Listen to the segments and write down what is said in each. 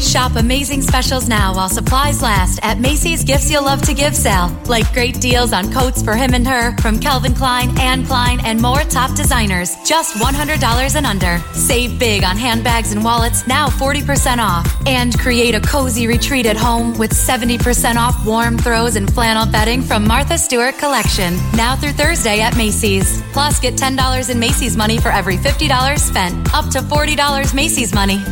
Shop amazing specials now while supplies last at Macy's Gifts You'll Love to Give sale. Like great deals on coats for him and her from Calvin Klein, Anne Klein, and more top designers. Just $100 and under. Save big on handbags and wallets, now 40% off. And create a cozy retreat at home with 70% off warm throws and flannel bedding from Martha Stewart Collection. Now through Thursday at Macy's. Plus, get $10 in Macy's money for every $50 spent. Up to $40 Macy's money.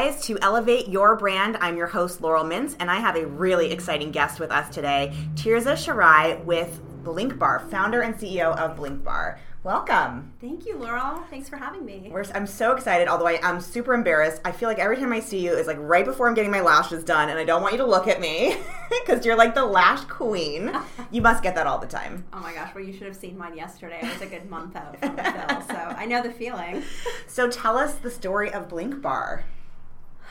Guys, to Elevate Your Brand. I'm your host, Laurel Mintz, and I have a really exciting guest with us today, Tirza Shirai with Blink Bar, founder and CEO of Blink Bar. Welcome. Thank you, Laurel. Thanks for having me. We're, I'm so excited, although I, am super embarrassed. I feel like every time I see you is like right before I'm getting my lashes done, and I don't want you to look at me because you're like the lash queen. you must get that all the time. Oh my gosh, well, you should have seen mine yesterday. It was a good month out from the so I know the feeling. So tell us the story of Blink Bar.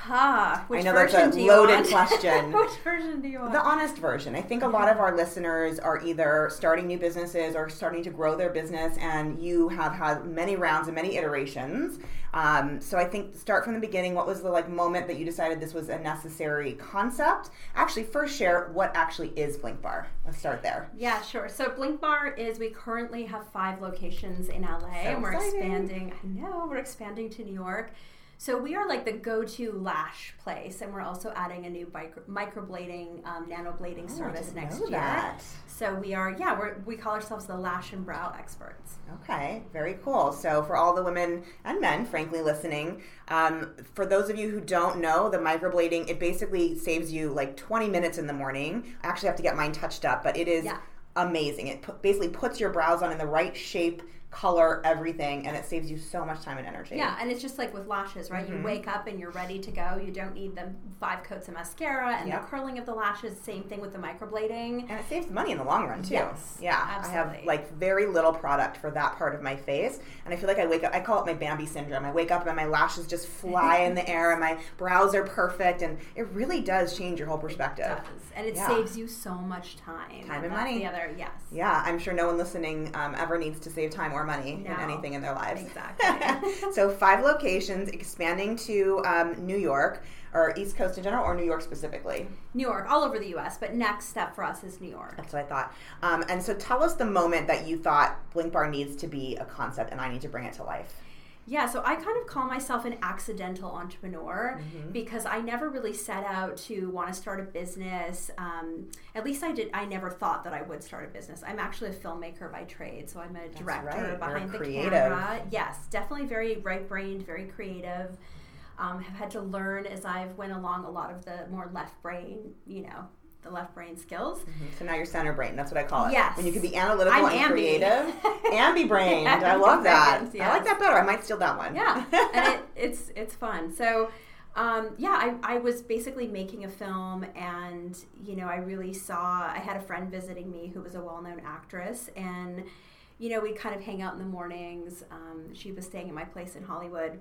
Huh. Which I know version that's a do you loaded question. Which version do you want? The honest version. I think a lot of our listeners are either starting new businesses or starting to grow their business, and you have had many rounds and many iterations. Um, so I think start from the beginning. What was the like moment that you decided this was a necessary concept? Actually, first share what actually is Blink Bar. Let's start there. Yeah, sure. So Blink Bar is we currently have five locations in LA, and we're exciting. expanding. I know we're expanding to New York. So we are like the go-to lash place, and we're also adding a new micro- microblading, um, nanoblading service didn't next year. that. So we are, yeah, we're, we call ourselves the lash and brow experts. Okay, very cool. So, for all the women and men, frankly, listening, um, for those of you who don't know, the microblading, it basically saves you like 20 minutes in the morning. I actually have to get mine touched up, but it is Yeah. amazing. It pu- basically puts your brows on in the right shape, color, everything, and it saves you so much time and energy. Yeah, and it's just like with lashes, right? Mm-hmm. You wake up and you're ready to go. You don't need the five coats of mascara and Yep. the curling of the lashes. Same thing with the microblading. And it saves money in the long run too. Yes, yeah, I have like very little product for that part of my face, and I feel like I wake up. I call it my Bambi syndrome. I wake up and my lashes just fly in the air, and my brows are perfect, and it really does change your whole perspective. does. And it Yeah. saves you so much time. Time and that's money. The other, yes. Yeah, I'm sure no one listening um, ever needs to save time or money No. anything in their lives. Exactly. so five locations, expanding to um, New York or East Coast in general, or New York specifically. New York, all over the U.S., but next step for us is New York. That's what I thought. Um, and so tell us the moment that you thought Blink Bar needs to be a concept and I need to bring it to life. Yeah, so I kind of call myself an accidental entrepreneur Mm-hmm. because I never really set out to want to start a business. Um, at least I did. I never thought that I would start a business. I'm actually a filmmaker by trade, so I'm a director right. You're behind the creative. camera. Yes, definitely very right-brained, very creative. Um, have had to learn as I've went along a lot of the more left brain, you know, the left brain skills. So now you're center brain. That's what I call it. Yes. When you can be analytical I'm and ambi. creative. I love that. Ambi-brained, I like that better. I might steal that one. yeah and it, it's it's fun so um, yeah I, I was basically making a film and you know i really saw i had a friend visiting me who was a well-known actress and you know we'd kind of hang out in the mornings um, she was staying at my place in hollywood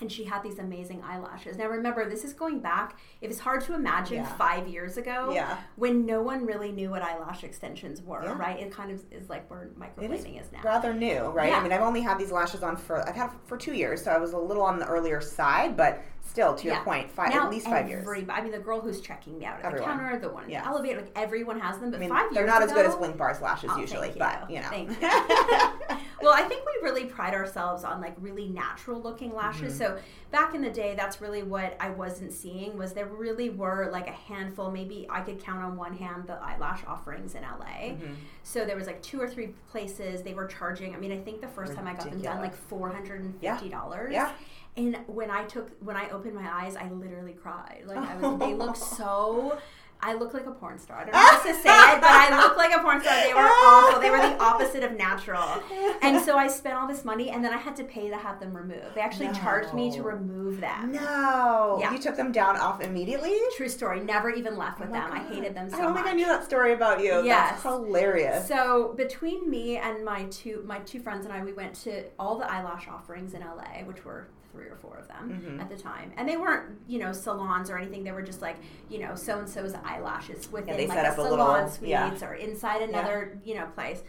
and she had these amazing eyelashes. Now remember, this is going back. If it's hard to imagine Yeah. five years ago, Yeah. when no one really knew what eyelash extensions were, Yeah. right? It kind of is like where microblading is, now. rather new, right? I mean, I've only had these lashes on for I've had for two years, so I was a little on the earlier side, but still, to your point, five Now at least five years. I mean, the girl who's checking me out at Everyone. the counter, the one in the elevator, like everyone has them. But I mean, five they're years not as good as Blink Bar's lashes Oh, usually, thank but you know. Well, I think we really pride ourselves on like really natural looking lashes. Mm-hmm. So back in the day, that's really what I wasn't seeing was there really were like a handful. Maybe I could count on one hand the eyelash offerings in LA. Mm-hmm. So there was like two or three places they were charging. I mean, I think the first time I got them done, like four hundred and fifty dollars. Yeah. And when I took when I opened my eyes, I literally cried. Like I was, they look so. I look like a porn star. I don't know how to say it, but I look like a porn star. They were awful. They were the opposite of natural. And so I spent all this money, and then I had to pay to have them removed. They actually charged me to remove them. No. Yeah. You took them down off immediately? True story. Never even left with Oh them. I hated them oh so I don't much. think I knew that story about you. Yes. That's hilarious. So between me and my two my two friends and I, we went to all the eyelash offerings in LA, which were three or four of them Mm-hmm. at the time, and they weren't you know salons or anything. They were just like you know so and so's eyelashes within they like a a salon little- suite yeah. or inside another you know place.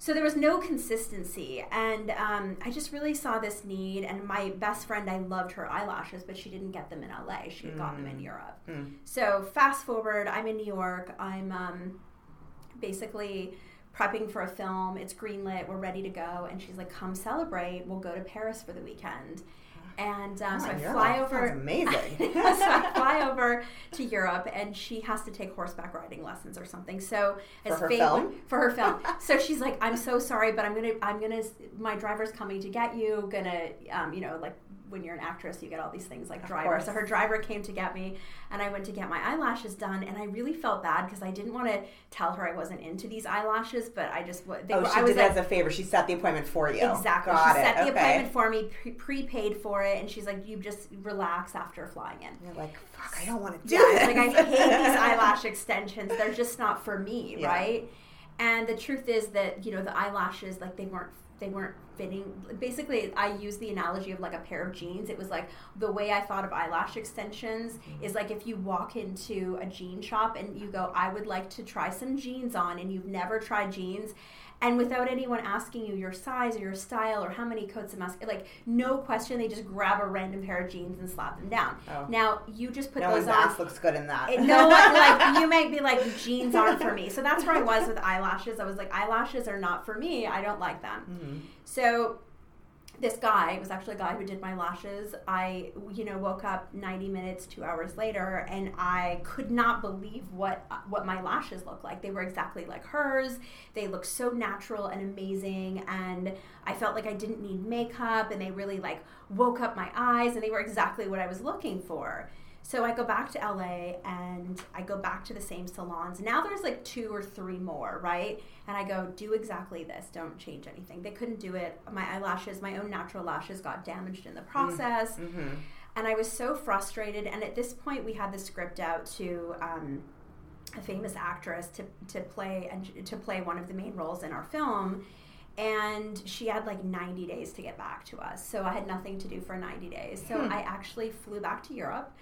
So there was no consistency, and um, I just really saw this need. And my best friend, I loved her eyelashes, but she didn't get them in LA. She had gotten them in Europe. So fast forward, I'm in New York. I'm um, basically prepping for a film. It's greenlit. We're ready to go. And she's like, "Come celebrate. We'll go to Paris for the weekend." And um, so Oh, I yeah, fly over. amazing. so I fly over to Europe, and she has to take horseback riding lessons or something. So For as her film? for her film. so she's like, "I'm so sorry, but I'm gonna, I'm gonna, my driver's coming to get you. Gonna, um, you know, like." When you're an actress, you get all these things like driver. course. So her driver came to get me, and I went to get my eyelashes done, and I really felt bad because I didn't want to tell her I wasn't into these eyelashes, but I just they oh, were, she I was did like, as a favor. She set the appointment for you. Exactly. Got she it. set the okay. appointment for me, pre- prepaid for it, and she's like, "You just relax after flying in." You're like, fuck, I don't want to do Yeah, this. like I hate these eyelash extensions. They're just not for me, Yeah. right? And the truth is that you know the eyelashes, like they weren't they weren't fitting. Basically, I use the analogy of like a pair of jeans. It was like the way I thought of eyelash extensions mm-hmm. is like if you walk into a jean shop and you go, "I would like to try some jeans on," and you've never tried jeans. And without anyone asking you your size or your style or how many coats of mask, like no question, they just grab a random pair of jeans and slap them down. Oh. Now you just put no those on. looks good in that. It- no one like you might be like jeans aren't for me. So that's where I was with eyelashes. I was like eyelashes are not for me. I don't like them. Mm-hmm. So this guy was actually a guy who did my lashes. I you know woke up 90 minutes, 2 hours later and I could not believe what what my lashes looked like. They were exactly like hers. They looked so natural and amazing and I felt like I didn't need makeup and they really like woke up my eyes and they were exactly what I was looking for. So I go back to LA and I go back to the same salons. Now there's like two or three more, right? And I go, do exactly this. Don't change anything. They couldn't do it. My eyelashes, my own natural lashes got damaged in the mm, process. Mm-hmm. And I was so frustrated. And at this point, we had the script out to um, a famous actress to, to play and to play one of the main roles in our film and she had like 90 days to get back to us so i had nothing to do for 90 days so hmm. i actually flew back to europe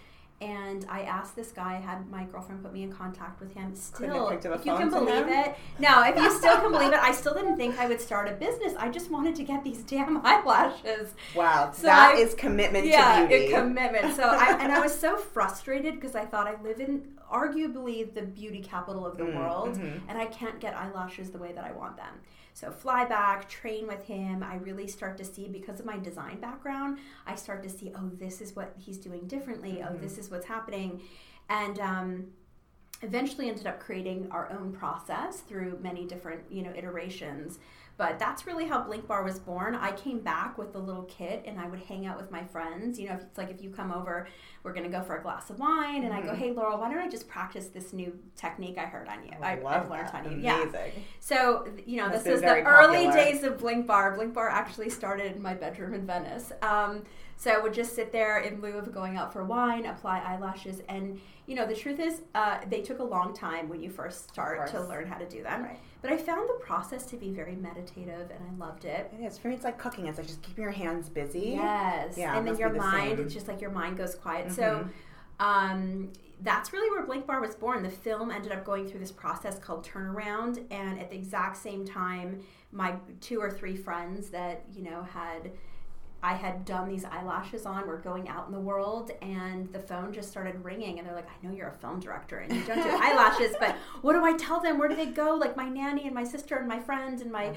and I asked this guy, I had my girlfriend put me in contact with him. Still, picked up a if you can believe it, no, if you still can believe it, I still didn't think I would start a business. I just wanted to get these damn eyelashes. wow, So that I- is commitment yeah, to beauty. a commitment. So I and I was so frustrated because I thought I live in arguably the beauty capital of the Mm, world, mm-hmm. and I can't get eyelashes the way that I want them. So fly back, train with him. I really start to see because of my design background. I start to see, oh, this is what he's doing differently. Oh, this is what's happening, and. um, eventually ended up creating our own process through many different you know iterations but that's really how blink bar was born i came back with the little kit and i would hang out with my friends you know if it's like if you come over we're going to go for a glass of wine and i go hey laurel why don't i just practice this new technique i heard on you Mm-hmm. I I, love I've learned that. on you Amazing. yeah so you know Must this is the early popular. days of blink bar blink bar actually started in my bedroom in venice um, so I would just sit there in lieu of going out for wine, apply eyelashes, and you know the truth is, uh, they took a long time when you first start to learn how to do them. Right. But I found the process to be very meditative, and I loved it. It is. For me, it's like cooking. It's like just keeping your hands busy. Yes, Yeah, and then your the mind, same. Mm-hmm. it's just like your mind goes quiet. So. Um, that's really where Blink Bar was born. The film ended up going through this process called turnaround, and at the exact same time, my two or three friends that you know had I had done these eyelashes on. We're going out in the world, and the phone just started ringing. And they're like, "I know you're a film director and you don't do eyelashes, but what do I tell them? Where do they go? Like my nanny and my sister and my friend and my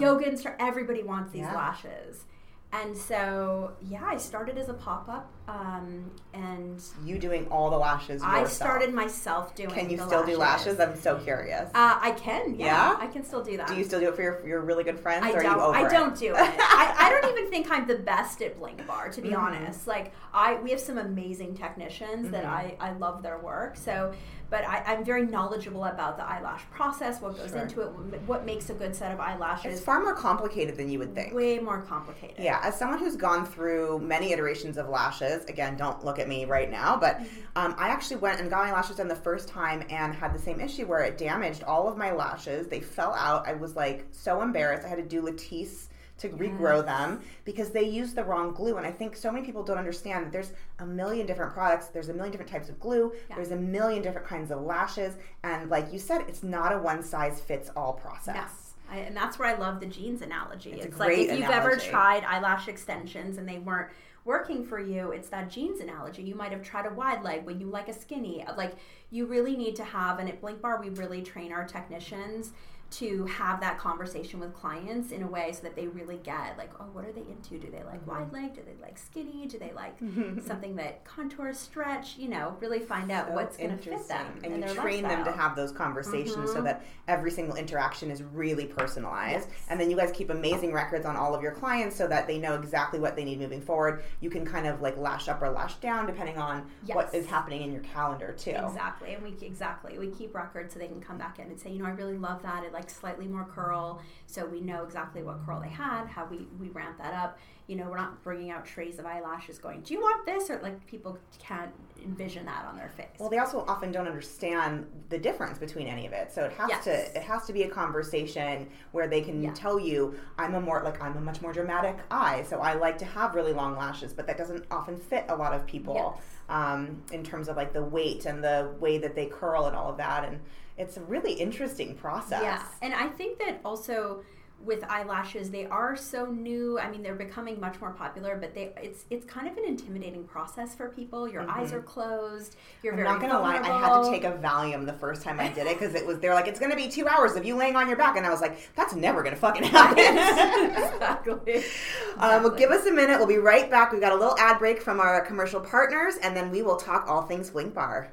yoga instructor. Everybody wants these Yeah. lashes." And so, yeah, I started as a pop up, um, and You doing all the lashes. I yourself. started myself doing. Can you still do lashes? I'm so curious. Uh, I can. Yeah, Yeah? I can still do that. do you still do it for your, your really good friends? I or don't. you over I it? don't do it. I, I don't even think I'm the best at Blink Bar, to be Mm-hmm. honest. Like I, we have some amazing technicians that Mm-hmm. I, I love their work. So, but I, I'm very knowledgeable about the eyelash process, what goes Sure. into it, what, what makes a good set of eyelashes. It's far more complicated than you would think. way more complicated. Yeah, as someone who's gone through many iterations of lashes, again, don't look at me right now, but Mm-hmm. um, I actually went and got my lashes done the first time and had the same issue where it damaged all of my lashes. They fell out. I was like so embarrassed. I had to do Latisse to regrow them because they use the wrong glue. And I think so many people don't understand that there's a million different products, there's a million different types of glue, there's a million different kinds of lashes. And like you said, it's not a one size fits all process. Yes. I, and that's where I love the jeans analogy. It's It's, like great if you've ever tried eyelash extensions and they weren't working for you, it's that jeans analogy. You might have tried a wide leg when you like a skinny. Like you really need to have, and at Blink Bar, we really train our technicians to have that conversation with clients in a way so that they really get like, oh, what are they into? Do they like Mm-hmm. wide leg? Do they like skinny? Do they like something that contours stretch? You know, really find out So what's going to fit them And you train them to. Mm-hmm. have those conversations so that every single interaction is really personalized. And then you guys keep amazing records on all of your clients so that they know exactly what they need moving forward. You can kind of like lash up or lash down depending on what Yes. is happening in your calendar too. Exactly, and we exactly we keep records so they can come back in and say, you know, I really love that. It like slightly more curl, so we know exactly what curl they had, how we we ramp that up. You know, we're not bringing out trays of eyelashes, going, do you want this? Or like people can't envision that on their face. Well, they also often don't understand the difference between any of it. So it has Yes. to it has to be a conversation where they can Yeah. tell you, I'm a more like I'm a much more dramatic eye, so I like to have really long lashes, but that doesn't often fit a lot of people Yes. um, in terms of like the weight and the way that they curl and all of that. And it's a really interesting process. Yeah, and I think that also with eyelashes, they are so new. I mean, they're becoming much more popular, but they it's it's kind of an intimidating process for people. Your eyes are closed. You're Mm-hmm. I'm very not gonna lie, I had to take a Valium the first time I did it because it was they're like it's gonna be two hours of you laying on your back, and I was like, that's never gonna fucking happen. exactly. Um, well, give us a minute. We'll be right back. We've got a little ad break from our commercial partners, and then we will talk all things Blink Bar.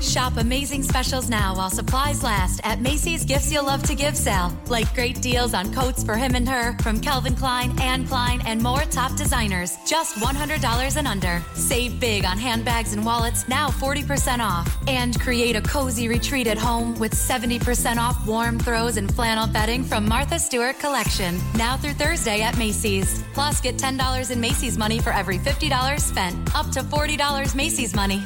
Shop amazing specials now while supplies last at Macy's Gifts You'll Love to Give sale. Like great deals on coats for him and her from Calvin Klein, Anne Klein, and more top designers. Just $100 and under. Save big on handbags and wallets, now 40% off. And create a cozy retreat at home with 70% off warm throws and flannel bedding from Martha Stewart Collection. Now through Thursday at Macy's. Plus, get $10 in Macy's money for every $50 spent. Up to $40 Macy's money.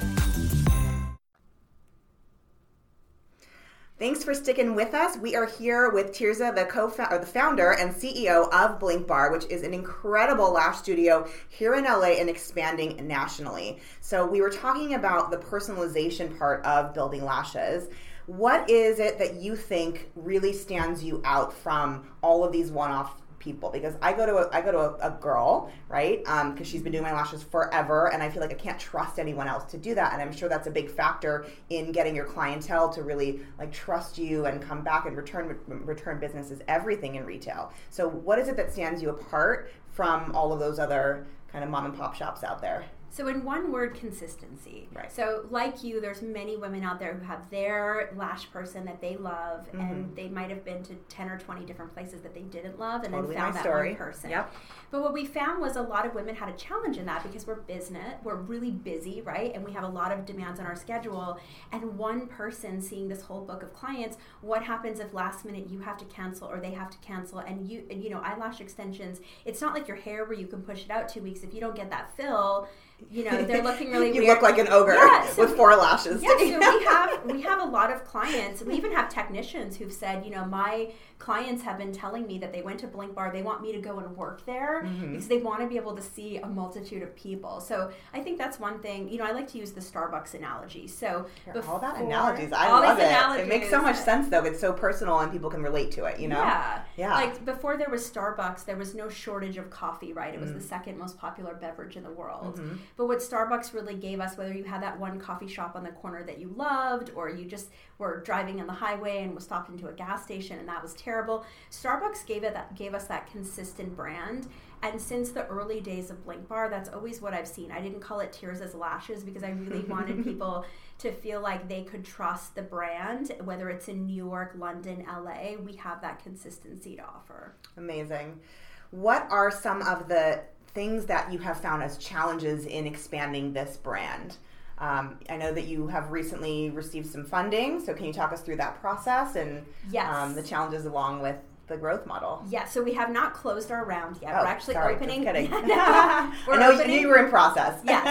Thanks for sticking with us. We are here with Tirza, the co or the founder and CEO of Blink Bar, which is an incredible lash studio here in LA and expanding nationally. So we were talking about the personalization part of building lashes. What is it that you think really stands you out from all of these one-off people because I go to a, I go to a, a girl, right? Um, because she's been doing my lashes forever, and I feel like I can't trust anyone else to do that. And I'm sure that's a big factor in getting your clientele to really like trust you and come back and return return business is everything in retail. So what is it that stands you apart from all of those other kind of mom and pop shops out there? So in one word, consistency. Right. So like you, there's many women out there who have their lash person that they love, Mm-hmm. and they might have been to ten or twenty different places that they didn't love, and Totally then found that story. one person. Yep. But what we found was a lot of women had a challenge in that because we're business, we're really busy, right? And we have a lot of demands on our schedule. And one person seeing this whole book of clients, what happens if last minute you have to cancel or they have to cancel? And you, and you know, eyelash extensions. It's not like your hair where you can push it out two weeks. If you don't get that fill, you know, they're looking really you weird. look like an ogre Yeah, so with four lashes. yeah, so we have we have a lot of clients. We even have technicians who've said, you know, my clients have been telling me that they went to Blink Bar. They want me to go and work there Mm-hmm. because they want to be able to see a multitude of people. So I think that's one thing. You know, I like to use the Starbucks analogy. So all that analogies. I love it. It makes so much sense though. It's so personal and people can relate to it, you know? Yeah. Yeah. Like before there was Starbucks, there was no shortage of coffee, right? It was the second most popular beverage in the world. Mm-hmm. But what Starbucks really gave us, whether you had that one coffee shop on the corner that you loved, or you just were driving on the highway and was stopped into a gas station and that was terrible, Starbucks gave it that gave us that consistent brand. And since the early days of Blink Bar, that's always what I've seen. I didn't call it Tirza's lashes because I really wanted people to feel like they could trust the brand, whether it's in New York, London, LA. We have that consistency to offer. Amazing. What are some of the things that you have found as challenges in expanding this brand? Um, I know that you have recently received some funding, so can you talk us through that process and Yes. um, the challenges along with the growth model? Yeah, so we have not closed our round yet. Oh, we're actually sorry, opening. Just kidding. we're I know you- opening- you were in process. yes,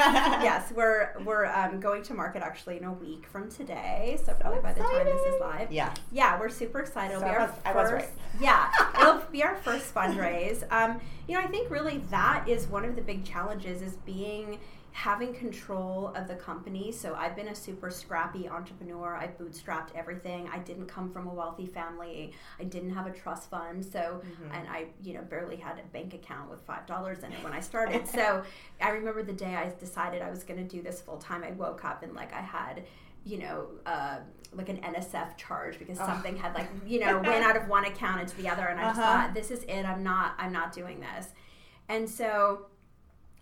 yes, we're we're um, going to market actually in a week from today. So probably by the time this is live. Yeah. Yeah, we're super excited. It'll So be I our was- first. I was right. Yeah, it'll be our first fundraise. Um, you know, I think really that is one of the big challenges is being having control of the company. So I've been a super scrappy entrepreneur. I bootstrapped everything. I didn't come from a wealthy family. I didn't have a trust fund. So and I, you know, barely had a bank account with five dollars in it when I started. so I remember the day I decided I was going to do this full time. I woke up and like I had you know, uh, like an NSF charge because something had like, you know, went out of one account into the other, and I just Uh-huh. thought, this is it. I'm not, I'm not doing this. And so,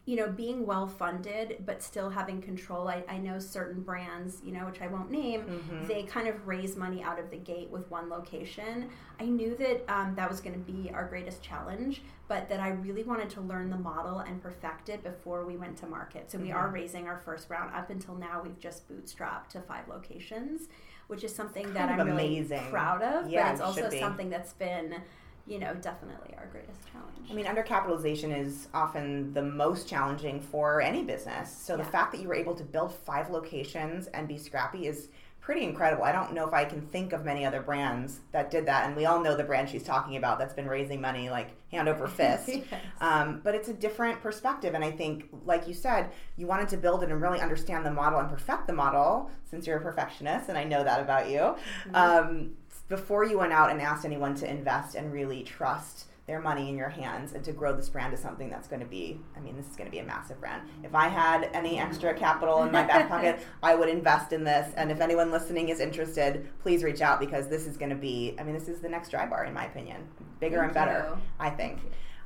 you know, being well funded but still having control. I, I know certain brands, you know, which I won't name, Mm-hmm. they kind of raise money out of the gate with one location. I knew that um, that was going to be our greatest challenge, but that I really wanted to learn the model and perfect it before we went to market. So we Mm-hmm. are raising our first round. Up until now, we've just bootstrapped to five locations, which is something that I'm of really proud of. Yeah, but it's it also something that's been, you know, definitely our greatest challenge. I mean, undercapitalization is often the most challenging for any business. So the fact that you were able to build five locations and be scrappy is pretty incredible. I don't know if I can think of many other brands that did that. And we all know the brand she's talking about that's been raising money like hand over fist. Yes. um, but it's a different perspective. And I think, like you said, you wanted to build it and really understand the model and perfect the model since you're a perfectionist. And I know that about you. Um, before you went out and asked anyone to invest and really trust their money in your hands and to grow this brand to something that's going to be i mean this is going to be a massive brand. If i had any extra capital in my back pocket i would invest in this. And if anyone listening is interested please reach out because this is going to be i mean this is the next Drybar in my opinion. Bigger and better you. i think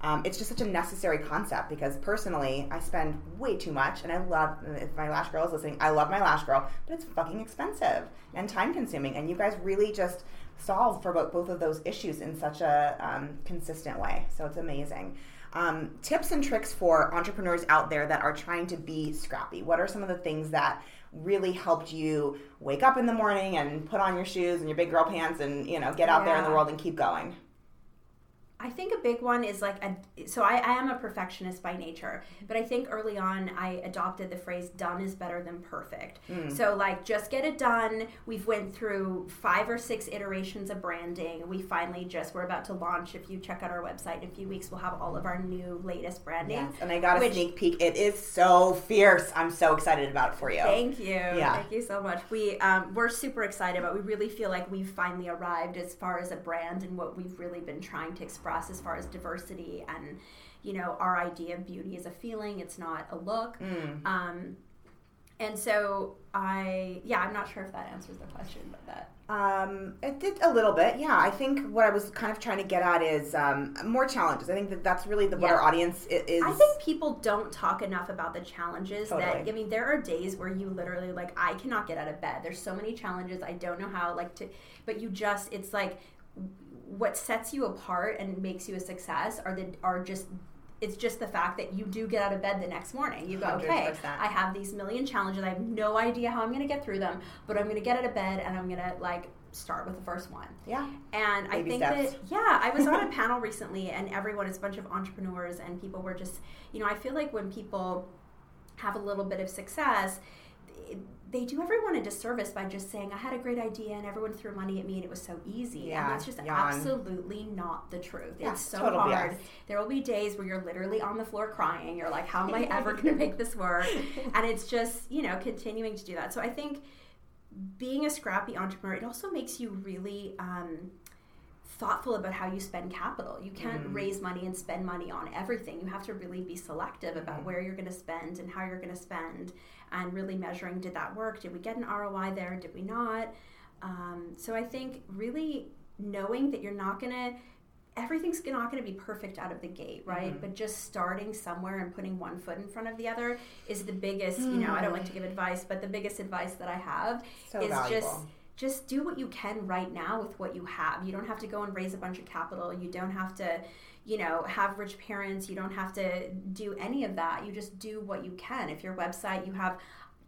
um, it's just such a necessary concept because personally i spend way too much and i love if my lash girl is listening i love my lash girl but it's fucking expensive and time consuming and you guys really just solve for both, both of those issues in such a um, consistent way. So it's amazing. Um, tips and tricks for entrepreneurs out there that are trying to be scrappy. What are some of the things that really helped you wake up in the morning and put on your shoes and your big girl pants and you know get out there in the world and keep going? I think a big one is like a, so I, I am a perfectionist by nature, but I think early on I adopted the phrase done is better than perfect. So like just get it done. We've went through five or six iterations of branding. We finally just we're about to launch. If you check out our website in a few weeks, we'll have all of our new latest branding. And I got a which- sneak peek. It is so fierce. I'm so excited about it for you. Thank you. Yeah. Thank you so much. We um, we're super excited, but we really feel like we've finally arrived as far as a brand and what we've really been trying to express as far as diversity and you know our idea of beauty is a feeling. It's not a look. Mm. Um, and so I, yeah, I'm not sure if that answers the question, but that. Um, it did a little bit, yeah. I think what I was kind of trying to get at is um, more challenges. I think that that's really the, what Yeah. our audience is. I think people don't talk enough about the challenges that I mean there are days where you literally like I cannot get out of bed. There's so many challenges I don't know how like to but you just it's like what sets you apart and makes you a success are the are just it's just the fact that you do get out of bed the next morning. You go, okay, 100%. I have these million challenges. I have no idea how I'm going to get through them, but I'm going to get out of bed and I'm going to like start with the first one. yeah. And I think steps. that, yeah, I was on a panel recently and everyone, it's a bunch of entrepreneurs and people were just, you know, I feel like when people have a little bit of success, it- they do everyone a disservice by just saying, I had a great idea and everyone threw money at me and it was so easy. Yeah, and that's just yawn. absolutely not the truth. Yeah, it's so total hard. BS. There will be days where you're literally on the floor crying. You're like, how am I ever going to make this work? And it's just, you know, continuing to do that. So I think being a scrappy entrepreneur, it also makes you really um, thoughtful about how you spend capital. You can't Mm. raise money and spend money on everything. You have to really be selective about Mm-hmm. where you're going to spend and how you're going to spend, and really measuring did that work? Did we get an ROI there? Did we not? Um, so I think really knowing that you're not going to everything's not going to be perfect out of the gate right Mm-hmm. but just starting somewhere and putting one foot in front of the other is the biggest you know i don't like to give advice but the biggest advice that i have So is valuable. just do what you can right now with what you have. You don't have to go and raise a bunch of capital. You don't have to you know have rich parents. You don't have to do any of that. You just do what you can. If your website you have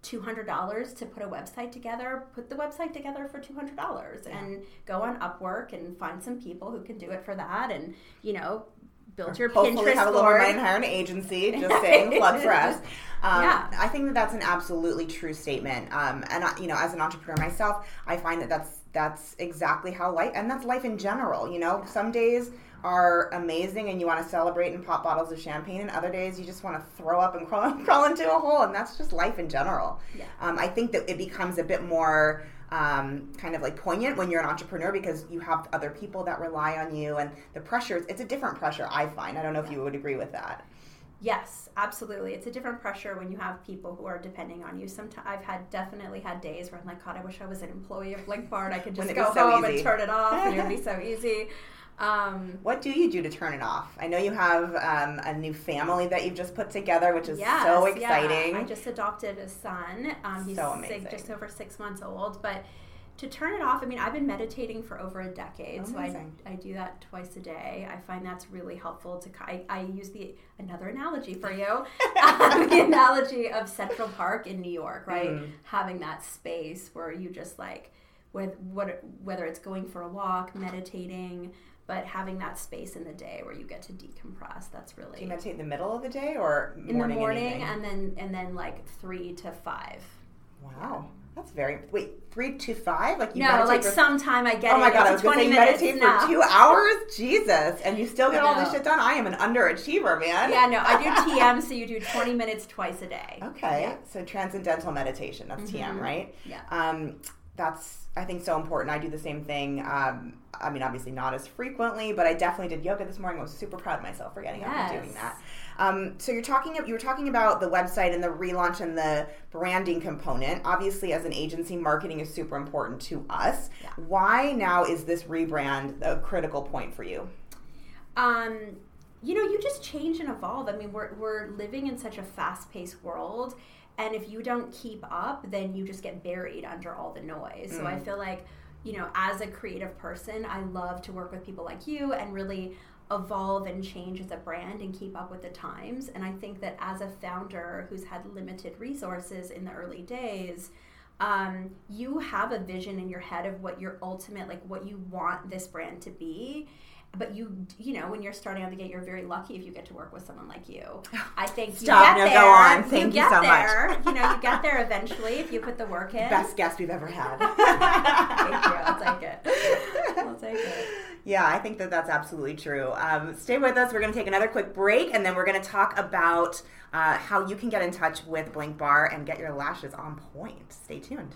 $200 to put a website together put the website together for $200 and go on upwork and find some people who can do it for that. And you know build your Hopefully, pinterest have a little board money and hire an agency. Just saying, plug for us. Um, Yeah. I think that that's an absolutely true statement. Um, and I, you know, as an entrepreneur myself, I find that that's that's exactly how life, and that's life in general. You know, some days are amazing and you want to celebrate and pop bottles of champagne, and other days you just want to throw up and crawl, crawl into a hole, and that's just life in general. Yeah. Um, I think that it becomes a bit more um, kind of like poignant when you're an entrepreneur because you have other people that rely on you and the pressure it's a different pressure i find i don't know if you would agree with that Yes, absolutely. It's a different pressure when you have people who are depending on you. Sometimes I've had definitely had days where I'm like, God, I wish I was an employee of Blinkbar and I could just go so home easy? and turn it off and it would be so easy. Um, what do you do to turn it off i know you have um, a new family that you've just put together which is yes, so yeah. exciting I just adopted a son. Um, he's So amazing. six, just over six months old, but. To turn it off, I mean, I've been meditating for over a decade, so I, I do that twice a day. I find that's really helpful. To I, I use the another analogy for you, um, the analogy of Central Park in New York, right? Mm. Having that space where you just like, with what whether it's going for a walk, meditating, but having that space in the day where you get to decompress. That's really do you meditate in the middle of the day or in morning the morning and, and then and then like three to five. wow that's very wait three to five like you no, like for, sometime I get. oh my it. god i was 20 gonna say meditate for two hours jesus and you still get all this shit done i am an underachiever man Yeah, no, I do TM, so you do twenty minutes twice a day. Okay, Yeah. so transcendental meditation, that's TM, right? Yeah. Um, that's, I think, so important. I do the same thing. Um, I mean, obviously not as frequently, but I definitely did yoga this morning. I was super proud of myself for getting up and doing that. Um, so you're talking, you were talking about the website and the relaunch and the branding component. Obviously, as an agency, marketing is super important to us. Yeah. Why now is this rebrand a critical point for you? um, you know, you just change and evolve. I mean, we're, we're living in such a fast paced world. And if you don't keep up, then you just get buried under all the noise. So I feel like, you know, as a creative person, I love to work with people like you and really evolve and change as a brand and keep up with the times. And I think that as a founder who's had limited resources in the early days, um, you have a vision in your head of what your ultimate, like what you want this brand to be. But you, you know, when you're starting out the gate, you're very lucky if you get to work with someone like you. I think Stop. you No, get go there. on. Thank you get so much. You know, you get there eventually if you put the work in. Best guest we've ever had. Thank you. I'll take it. I'll take it. Yeah, I think that that's absolutely true. Um, stay with us. We're going to take another quick break, and then we're going to talk about uh, how you can get in touch with Blink Bar and get your lashes on point. Stay tuned.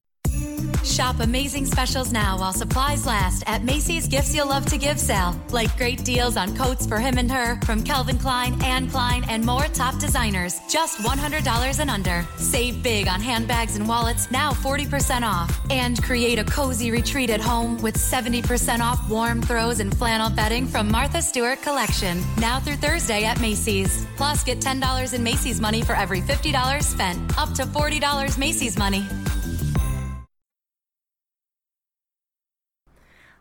Shop amazing specials now while supplies last at Macy's Gifts You'll Love to Give sale. Like great deals on coats for him and her from Calvin Klein, Anne Klein, and more top designers. Just $100 and under. Save big on handbags and wallets, now 40% off. And create a cozy retreat at home with 70% off warm throws and flannel bedding from Martha Stewart Collection. Now through Thursday at Macy's. Plus, get $10 in Macy's money for every $50 spent. Up to $40 Macy's money.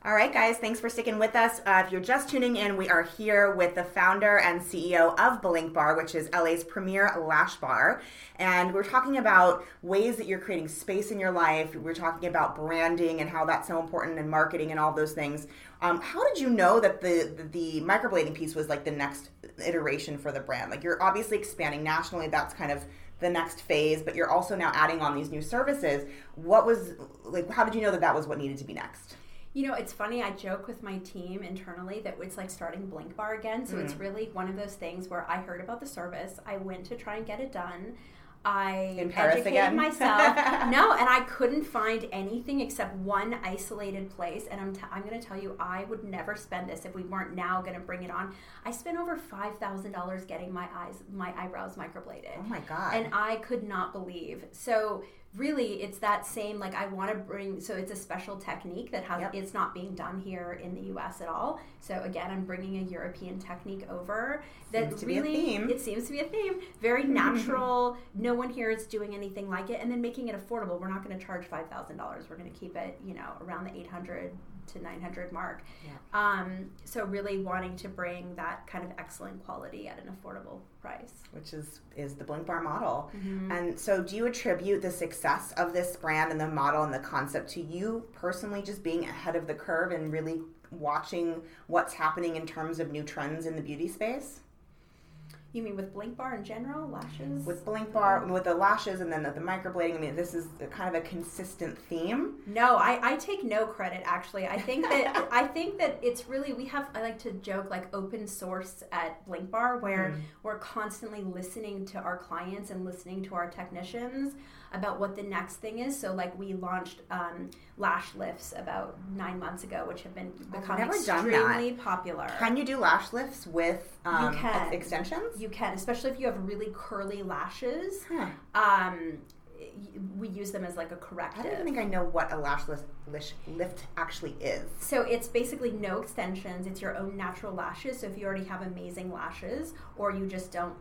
All right, guys, thanks for sticking with us. Uh, if you're just tuning in, we are here with the founder and CEO of Blink Bar, which is LA's premier lash bar. And we're talking about ways that you're creating space in your life. We're talking about branding and how that's so important and marketing and all those things. Um, how did you know that the, the, the microblading piece was like the next iteration for the brand? Like you're obviously expanding nationally. That's kind of the next phase, but you're also now adding on these new services. What was like? How did you know that that was what needed to be next? You know, it's funny. I joke with my team internally that it's like starting Blink Bar again. So mm. it's really one of those things where I heard about the service. I went to try and get it done. I In Paris educated again? myself. no, and I couldn't find anything except one isolated place. And I'm, t- I'm going to tell you, I would never spend this if we weren't now going to bring it on. I spent over five thousand dollars getting my eyes, my eyebrows microbladed. Oh my god! And I could not believe. So really it's that same like i want to bring so it's a special technique that has yep. it's not being done here in the us at all. So again i'm bringing a european technique over that seems really it seems to be a theme. Very natural. No one here is doing anything like it. And then making it affordable. We're not going to charge $5000 we're going to keep it you know around the 800 to 900 mark. Yeah. Um, so really wanting to bring that kind of excellent quality at an affordable price, which is is the Blink Bar model. Mm-hmm. And so, do you attribute the success of this brand and the model and the concept to you personally, just being ahead of the curve and really watching what's happening in terms of new trends in the beauty space? You mean with Blink Bar in general, lashes? With Blink Bar, with the lashes, and then the, the microblading. I mean, this is kind of a consistent theme. No, I, I take no credit. Actually, I think that I think that it's really we have. I like to joke like open source at Blink Bar, where mm. we're constantly listening to our clients and listening to our technicians about what the next thing is. So like we launched um, lash lifts about nine months ago, which have been become extremely popular. Can you do lash lifts with um, you can. extensions? You can, especially if you have really curly lashes. Huh. Um, we use them as like a corrective. I don't think I know what a lash lift, lift actually is. So it's basically no extensions. It's your own natural lashes. So if you already have amazing lashes, or you just don't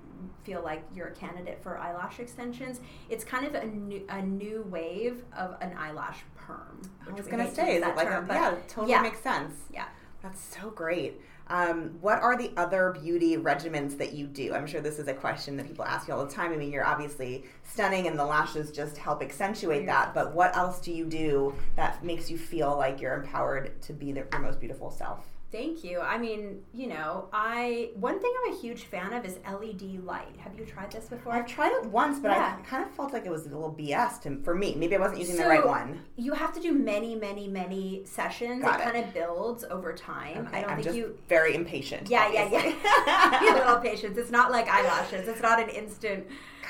feel like you're a candidate for eyelash extensions, it's kind of a new, a new wave of an eyelash perm. I was going to say, is it like term, a, yeah, totally yeah. makes sense. Yeah. That's so great. Um, what are the other beauty regimens that you do? I'm sure this is a question that people ask you all the time. I mean, you're obviously stunning, and the lashes just help accentuate that. But what else do you do that makes you feel like you're empowered to be the, your most beautiful self? Thank you. I mean, you know, I one thing I'm a huge fan of is LED light. Have you tried this before? I've tried it once, but yeah. I kind of felt like it was a little BS to, for me. Maybe I wasn't using so the right one. You have to do many, many, many sessions. Got it, it. kind of builds over time. Okay, I don't I'm think you very impatient. Yeah, obviously. yeah, yeah. a little patience. It's not like eyelashes. It's not an instant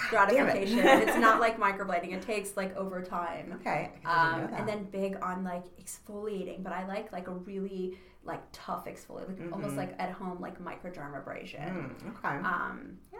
gratification. It. it's not like microblading. It takes like over time. Okay. Um, and then big on like exfoliating, but I like like a really like tough exfoliate, like mm-hmm. almost like at home, like microdermabrasion. Mm, okay. Um, yeah.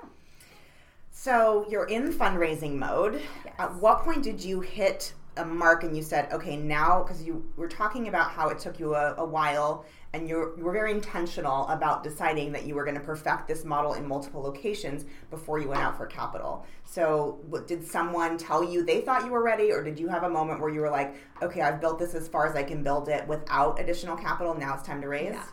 So you're in fundraising mode. Yes. At what point did you hit a mark and you said, okay, now, because you were talking about how it took you a, a while and you were very intentional about deciding that you were going to perfect this model in multiple locations before you went out for capital. So, what, did someone tell you they thought you were ready, or did you have a moment where you were like, okay, I've built this as far as I can build it without additional capital, now it's time to raise? Yeah.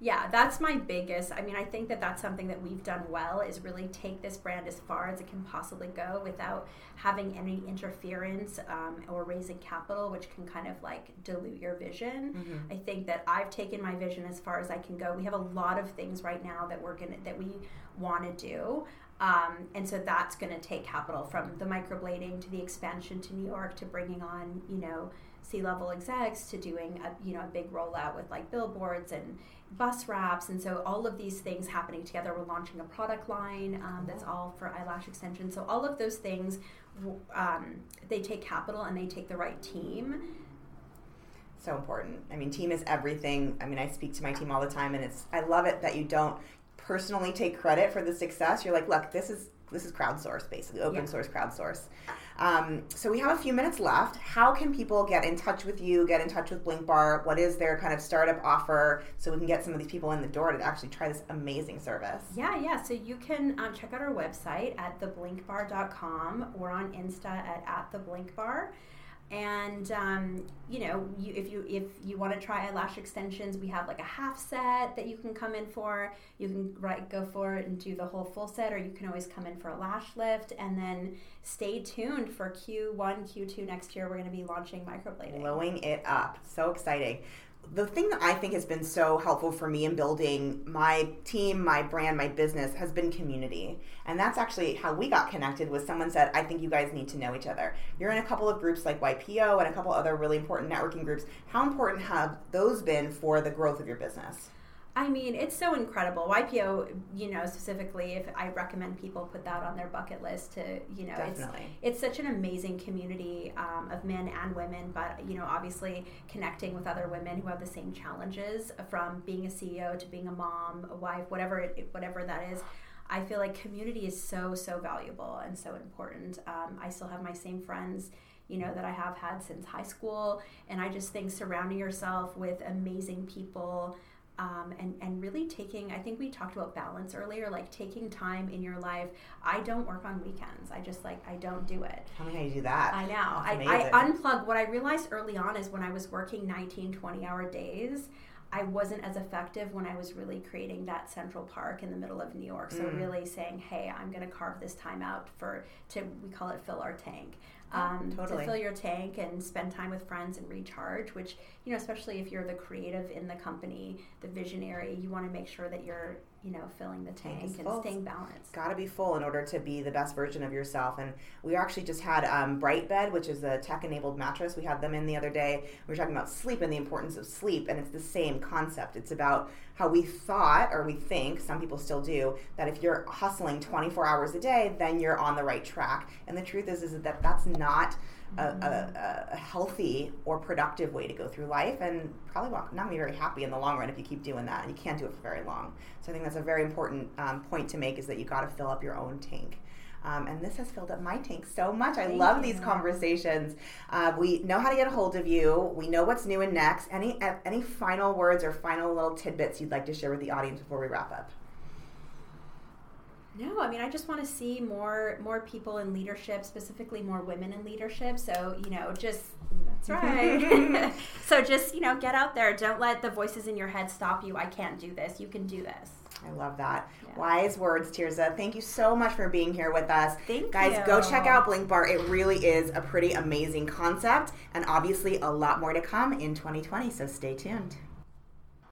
Yeah that's my biggest i mean i think that that's something that we've done well is really take this brand as far as it can possibly go without having any interference um, or raising capital which can kind of like dilute your vision mm-hmm. i think that i've taken my vision as far as i can go we have a lot of things right now that we're gonna that we want to do um, and so that's going to take capital from the microblading to the expansion to New York to bringing on, you know, C-level execs to doing a you know a big rollout with like billboards and bus wraps. And so all of these things happening together we're launching a product line um, that's all for eyelash extension. So all of those things um, they take capital and they take the right team. So important. I mean team is everything. I mean i speak to my team all the time and it's i love it that you don't personally take credit for the success you're like look this is this is crowdsource basically open yeah. source crowdsource um, so we have a few minutes left. How can people get in touch with you, get in touch with Blink Bar? What is their kind of startup offer so we can get some of these people in the door to actually try this amazing service? Yeah, yeah. So you can um, check out our website at theblinkbar.com or on Insta at, at theblinkbar and um, you know you, if you if you want to try eyelash extensions we have like a half set that you can come in for. You can right go for it and do the whole full set or you can always come in for a lash lift. And then stay tuned for q1 q2 next year. We're going to be launching microblading. Blowing it up. So exciting the thing that I think has been so helpful for me in building my team, my brand, my business has been community. And that's actually how we got connected was someone said, I think you guys need to know each other. You're in a couple of groups like YPO and a couple other really important networking groups. How important have those been for the growth of your business? I mean, it's so incredible. YPO, you know, specifically, if I recommend people put that on their bucket list to, you know, Definitely. it's it's such an amazing community um, of men and women. But you know, obviously, connecting with other women who have the same challenges from being a CEO to being a mom, a wife, whatever it, whatever that is. I feel like community is so so valuable and so important. Um, I still have my same friends you know that I have had since high school and I just think surrounding yourself with amazing people um, and and really taking. I think we talked about balance earlier, like taking time in your life. I don't work on weekends. I just like I don't do it. Tell me how you do that. I know. I, I unplug. What I realized early on is when I was working 19, 20 hour days. I wasn't as effective when I was really creating that Central Park in the middle of New York. So mm. really saying, "Hey, I'm going to carve this time out for to we call it fill our tank." Um, totally. to fill your tank and spend time with friends and recharge. Which you know, especially if you're the creative in the company, the visionary, you want to make sure that you're you know filling the tank, tank and full. staying balanced. Got to be full in order to be the best version of yourself. And we actually just had um, Bright Bed, which is a tech-enabled mattress. We had them in the other day. We were talking about sleep and the importance of sleep, and it's the same concept. It's about how we thought or we think some people still do that if you're hustling 24 hours a day, then you're on the right track. And the truth is, is that that's not a, a, a, healthy or productive way to go through life and probably not be very happy in the long run if you keep doing that and you can't do it for very long so i think that's a very important um, point to make is that you got to fill up your own tank um, and this has filled up my tank so much. I Thank love you. these conversations. Uh, we know how to get a hold of you. We know what's new and next. Any any final words or final little tidbits you'd like to share with the audience before we wrap up? No, I mean I just want to see more more people in leadership, specifically more women in leadership. So you know, just that's right. so just you know, get out there. Don't let the voices in your head stop you. I can't do this. You can do this. I love that. Yeah. Wise words, Tirza. Thank you so much for being here with us. Thank you. Guys, you. go check out Blink Bar. It really is a pretty amazing concept, and obviously a lot more to come in 2020. So stay tuned.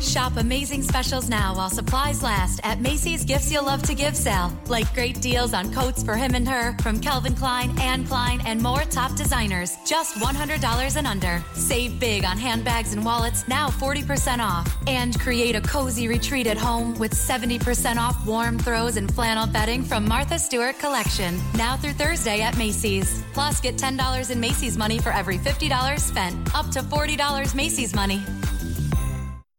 Shop amazing specials now while supplies last at Macy's Gifts You'll Love to Give sale. Like great deals on coats for him and her from Calvin Klein, Anne Klein, and more top designers. Just $100 and under. Save big on handbags and wallets, now 40% off. And create a cozy retreat at home with 70% off warm throws and flannel bedding from Martha Stewart Collection. Now through Thursday at Macy's. Plus, get $10 in Macy's money for every $50 spent. Up to $40 Macy's money.